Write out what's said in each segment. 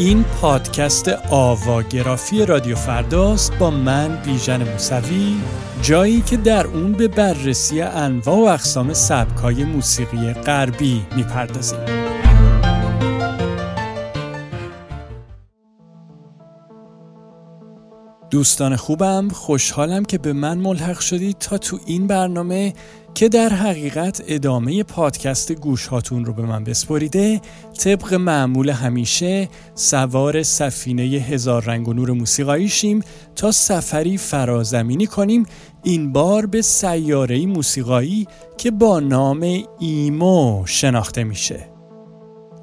این پادکست آواگرافی رادیو فرداست با من بیژن موسوی جایی که در اون به بررسی انواع و اقسام سبکای موسیقی غربی می‌پردازیم. دوستان خوبم خوشحالم که به من ملحق شدید تا تو این برنامه که در حقیقت ادامه پادکست گوش هاتون رو به من بسپریده. طبق معمول همیشه سوار سفینه هزار رنگ و نور موسیقایی شیم تا سفری فرازمینی کنیم. این بار به سیاره موسیقایی که با نام ایمو شناخته میشه.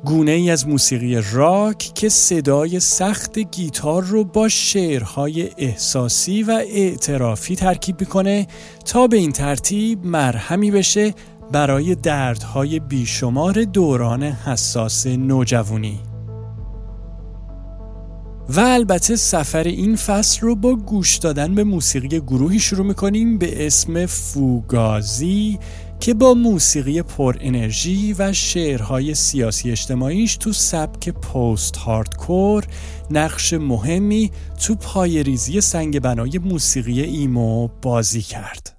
گونه ای از موسیقی راک که صدای سخت گیتار رو با شعرهای احساسی و اعترافی ترکیب می‌کنه تا به این ترتیب مرهمی بشه برای دردهای بیشمار دوران حساس نوجوانی. و البته سفر این فصل رو با گوش دادن به موسیقی گروهی شروع می‌کنیم به اسم فوگازی که با موسیقی پر انرژی و شعرهای سیاسی اجتماعیش تو سبک پست هاردکور نقش مهمی تو پایریزی سنگ بنای موسیقی ایمو بازی کرد.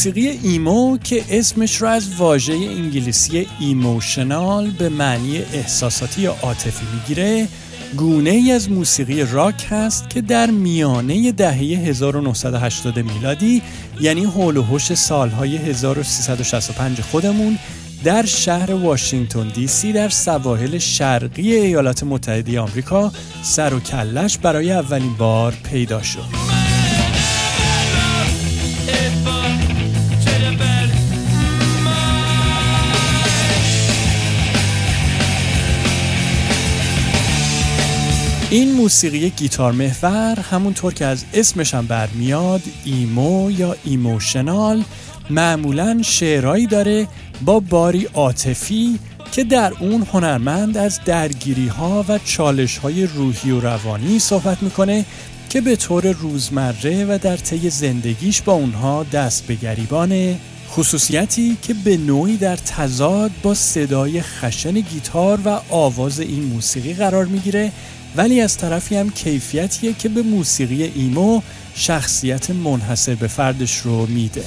موسیقی ایمو که اسمش را از واژه انگلیسی emotional به معنی احساساتی یا عاطفی می‌گیره گونه ای از موسیقی راک هست که در میانه دهه 1980 میلادی یعنی حول و حوش سالهای 1365 خودمون در شهر واشنگتن دی سی در سواحل شرقی ایالات متحده آمریکا سر و کلش برای اولین بار پیدا شد. این موسیقی گیتار محور همونطور که از اسمش هم برمیاد ایمو یا emotional معمولا شعرهایی داره با باری عاطفی که در اون هنرمند از درگیری ها و چالش های روحی و روانی صحبت می‌کنه که به طور روزمره و در طی زندگیش با اونها دست به گریبانه خصوصیتی که به نوعی در تضاد با صدای خشن گیتار و آواز این موسیقی قرار می‌گیره ولی از طرفی هم کیفیتیه که به موسیقی ایمو شخصیت منحصر به فردش رو میده.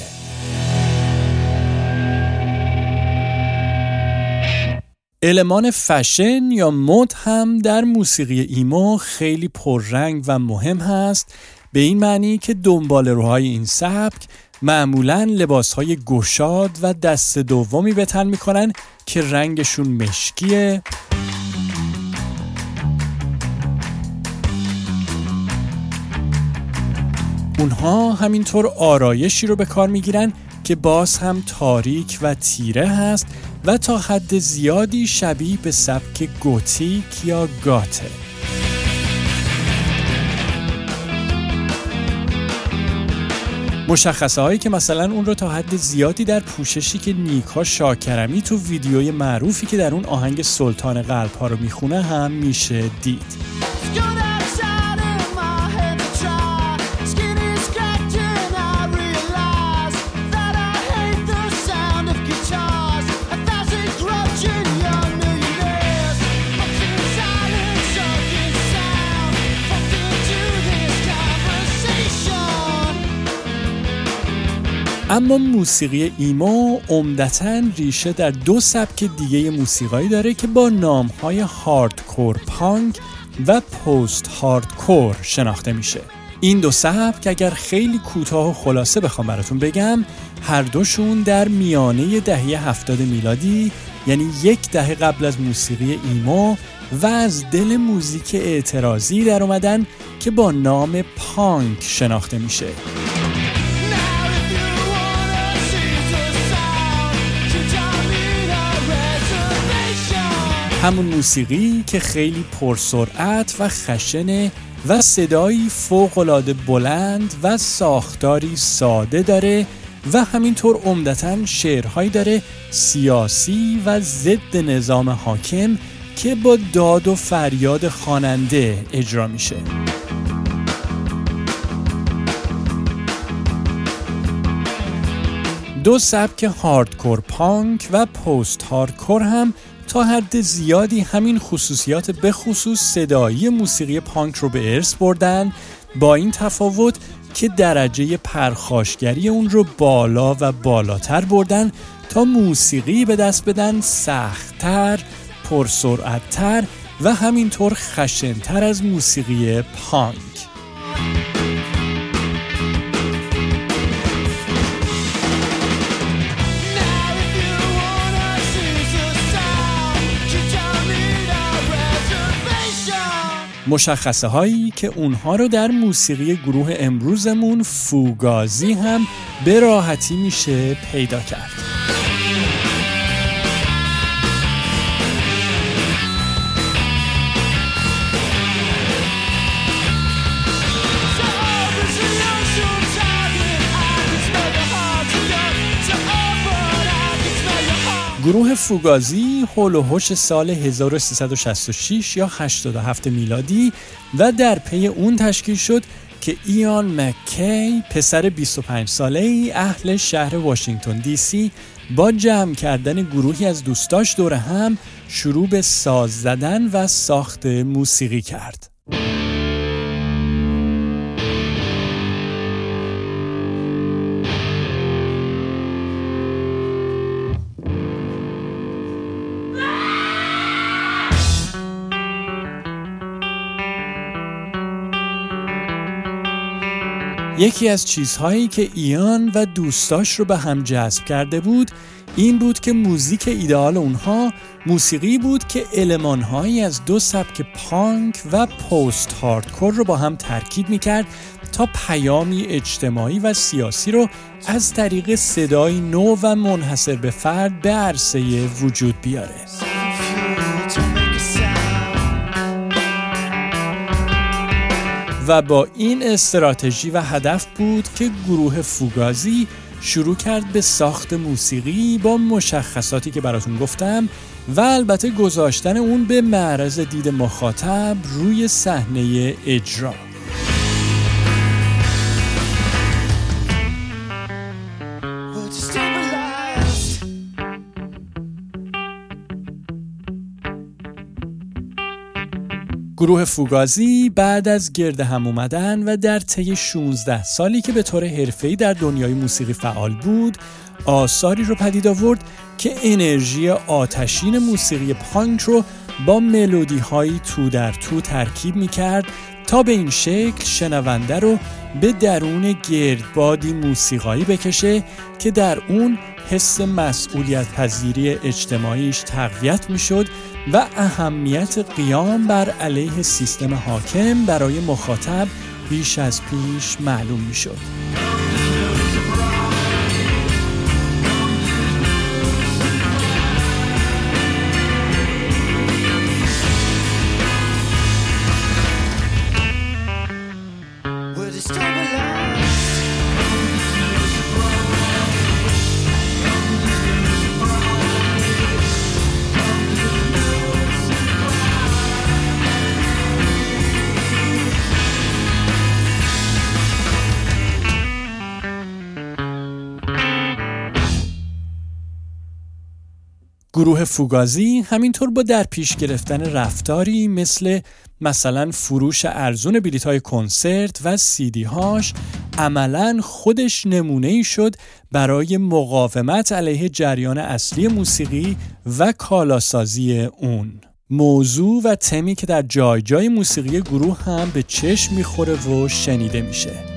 المان فشن یا مد هم در موسیقی ایمو خیلی پررنگ و مهم هست به این معنی که دنبال روهای این سبک معمولا لباس های گشاد و دست دومی به تن می‌کنن که رنگشون مشکیه. اونها همینطور آرایشی رو به کار می‌گیرن که باز هم تاریک و تیره هست و تا حد زیادی شبیه به سبک گوتیک یا گاته. مشخصه هایی که مثلا اون رو تا حد زیادی در پوششی که نیکا شاکرمی تو ویدیوی معروفی که در اون آهنگ سلطان قلب ها رو می‌خونه هم میشه دید. اما موسیقی ایمو عمدتا ریشه در دو سبک دیگه موسیقایی داره که با نامهای هاردکور پانک و پست هاردکور شناخته میشه. این دو سبک اگر خیلی کوتاه و خلاصه بخوام براتون بگم هر دوشون در میانه دهه هفتاد میلادی یعنی یک دهه قبل از موسیقی ایمو و از دل موزیک اعتراضی در اومدن که با نام پانک شناخته میشه. همون موسیقی که خیلی پرسرعت و خشنه و صدایی فوقالعاده بلند و ساختاری ساده داره و همینطور عمدتا شعرهایی داره سیاسی و ضد نظام حاکم که با داد و فریاد خواننده اجرا میشه. دو سبک هاردکور پانک و پست هاردکور هم تا حد زیادی همین خصوصیات به خصوص صدایی موسیقی پانک رو به ارث بردن با این تفاوت که درجه پرخاشگری اون رو بالا و بالاتر بردن تا موسیقی به دست بدن سختتر، پرسرعتتر و همینطور خشنتر از موسیقی پانک. مشخصه هایی که اونها رو در موسیقی گروه امروزمون فوگازی هم به راحتی میشه پیدا کرد. گروه فوگازی هول و سال 1366 یا 87 میلادی و در پی اون تشکیل شد که ایان مکی پسر 25 ساله ای اهل شهر واشنگتن دی سی با جمع کردن گروهی از دوستاش دور هم شروع به ساز زدن و ساخت موسیقی کرد. یکی از چیزهایی که ایان و دوستاش رو به هم جذب کرده بود این بود که موزیک ایدئال اونها موسیقی بود که المانهایی از دو سبک پانک و پست هاردکور رو با هم ترکیب می‌کرد تا پیامی اجتماعی و سیاسی رو از طریق صدای نو و منحصر به فرد به عرصه وجود بیاره. و با این استراتژی و هدف بود که گروه فوگازی شروع کرد به ساخت موسیقی با مشخصاتی که براتون گفتم و البته گذاشتن اون به معرض دید مخاطب روی صحنه اجرا. گروه فوگازی بعد از گرد هم اومدن و در طی 16 سالی که به طور حرفه‌ای در دنیای موسیقی فعال بود آثاری رو پدید آورد که انرژی آتشین موسیقی پانک رو با ملودی های تو در تو ترکیب می کرد تا به این شکل شنونده رو به درون گردبادی موسیقایی بکشه که در اون حس مسئولیت پذیری اجتماعیش تقویت می شد و اهمیت قیام بر علیه سیستم حاکم برای مخاطب بیش از پیش معلوم می شد. گروه فوگازی همینطور با در پیش گرفتن رفتاری مثل مثلا فروش ارزون بلیت های کنسرت و سیدی هاش عملا خودش نمونه ای شد برای مقاومت علیه جریان اصلی موسیقی و کالاسازی اون. موضوع و تمی که در جای جای موسیقی گروه هم به چشم می‌خوره و شنیده میشه.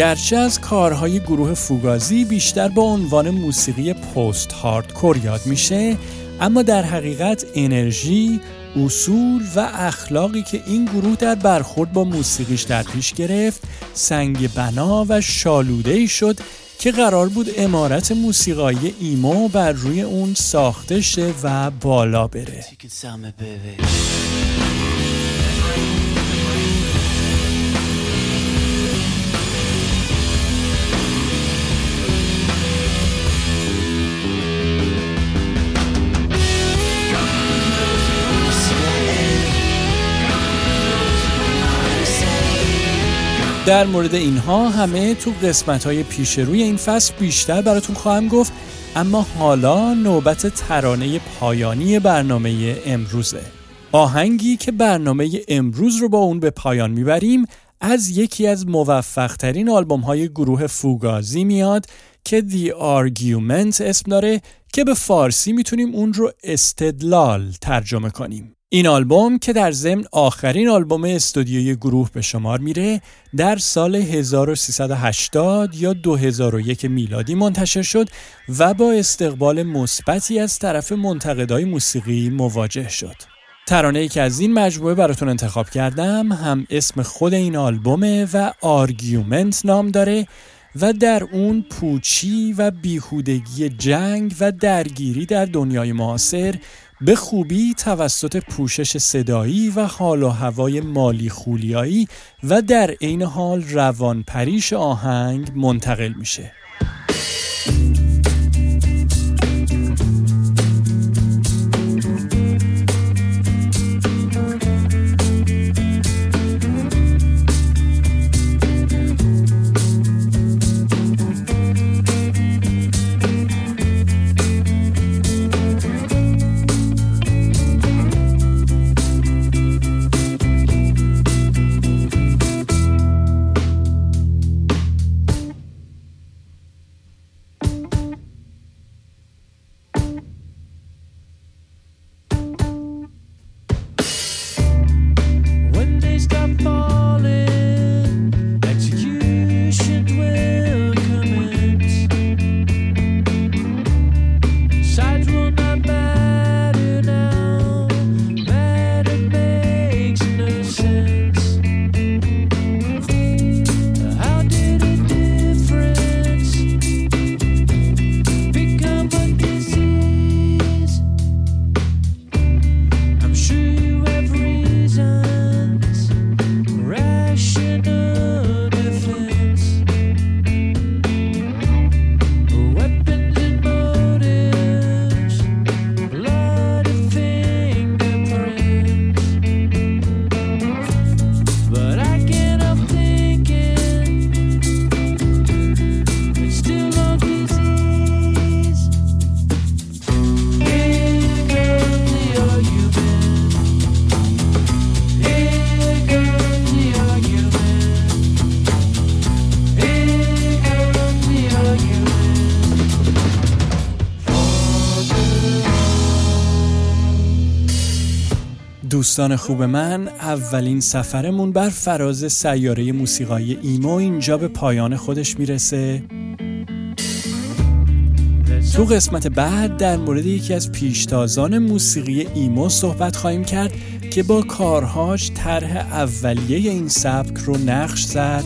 گرچه از کارهای گروه فوگازی بیشتر با عنوان موسیقی پست هاردکور یاد میشه اما در حقیقت انرژی، اصول و اخلاقی که این گروه در برخورد با موسیقیش در پیش گرفت سنگ بنا و شالوده ای شد که قرار بود امارت موسیقایی ایمو بر روی اون ساخته شه و بالا بره. در مورد اینها همه تو قسمت های پیش روی این فصل بیشتر براتون خواهم گفت اما حالا نوبت ترانه پایانی برنامه امروزه. آهنگی که برنامه امروز رو با اون به پایان می‌بریم از یکی از موفق ترین آلبوم های گروه فوگازی میاد که The Argument اسم داره که به فارسی می‌تونیم اون رو استدلال ترجمه کنیم. این آلبوم که در ضمن آخرین آلبوم استودیوی گروه به شمار میره در سال 1380 یا 2001 میلادی منتشر شد و با استقبال مثبتی از طرف منتقدای موسیقی مواجه شد. ترانه‌ای که از این مجموعه براتون انتخاب کردم هم اسم خود این آلبومه و Argument نام داره و در اون پوچی و بیهودگی جنگ و درگیری در دنیای معاصر به خوبی توسط پوشش صدایی و حال و هوای مالیخولیایی و در عین حال روان پریش آهنگ منتقل میشه. دوستان خوب من اولین سفرمون بر فراز سیاره موسیقای ایمو اینجا به پایان خودش می‌رسه. تو قسمت بعد در مورد یکی از پیشتازان موسیقی ایمو صحبت خواهیم کرد که با کارهاش طرح اولیه این سبک رو نقش زد.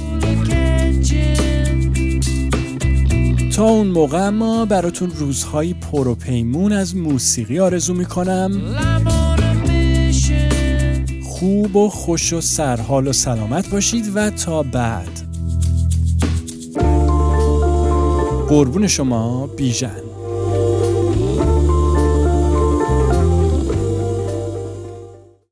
تا اون موقع ما براتون روزهایی پروپیمون از موسیقی آرزو می‌کنم. خوب و خوش و سرحال و سلامت باشید و تا بعد. قربون شما بیژن.